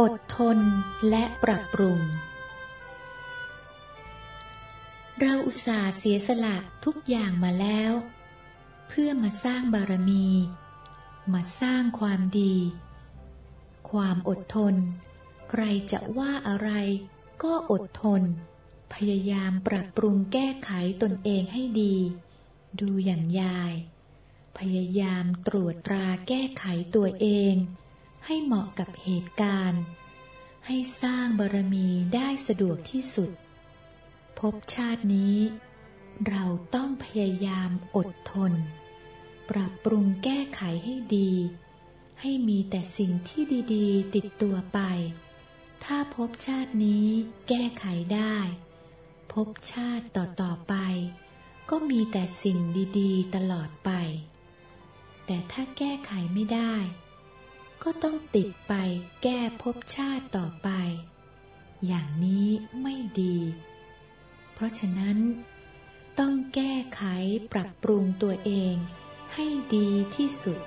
อดทนและปรับปรุง เราอุตส่าห์เสียสละทุกอย่างมาแล้ว เพื่อมาสร้างบารมี มาสร้างความดี ความอดทน ใครจะว่าอะไรก็อดทน พยายามปรับปรุงแก้ไขตนเองให้ดี ดูอย่างยาย พยายามตรวจตราแก้ไขตัวเอง ให้เหมาะกับเหตุการณ์ ให้สร้างบารมีได้สะดวกที่สุด พบชาตินี้ เราต้องพยายามอดทน ปรับปรุงแก้ไขให้ดี ให้มีแต่สิ่งที่ดีๆ ติดตัวไป ถ้าพบชาตินี้แก้ไขได้ พบชาติต่อๆไป ก็มีแต่สิ่งดีๆ ตลอดไป แต่ถ้าแก้ไขไม่ได้ ก็ต้องติดไปแก้ภพชาติต่อไป อย่างนี้ไม่ดี เพราะฉะนั้น ต้องแก้ไขปรับปรุงตัวเองให้ดีที่สุด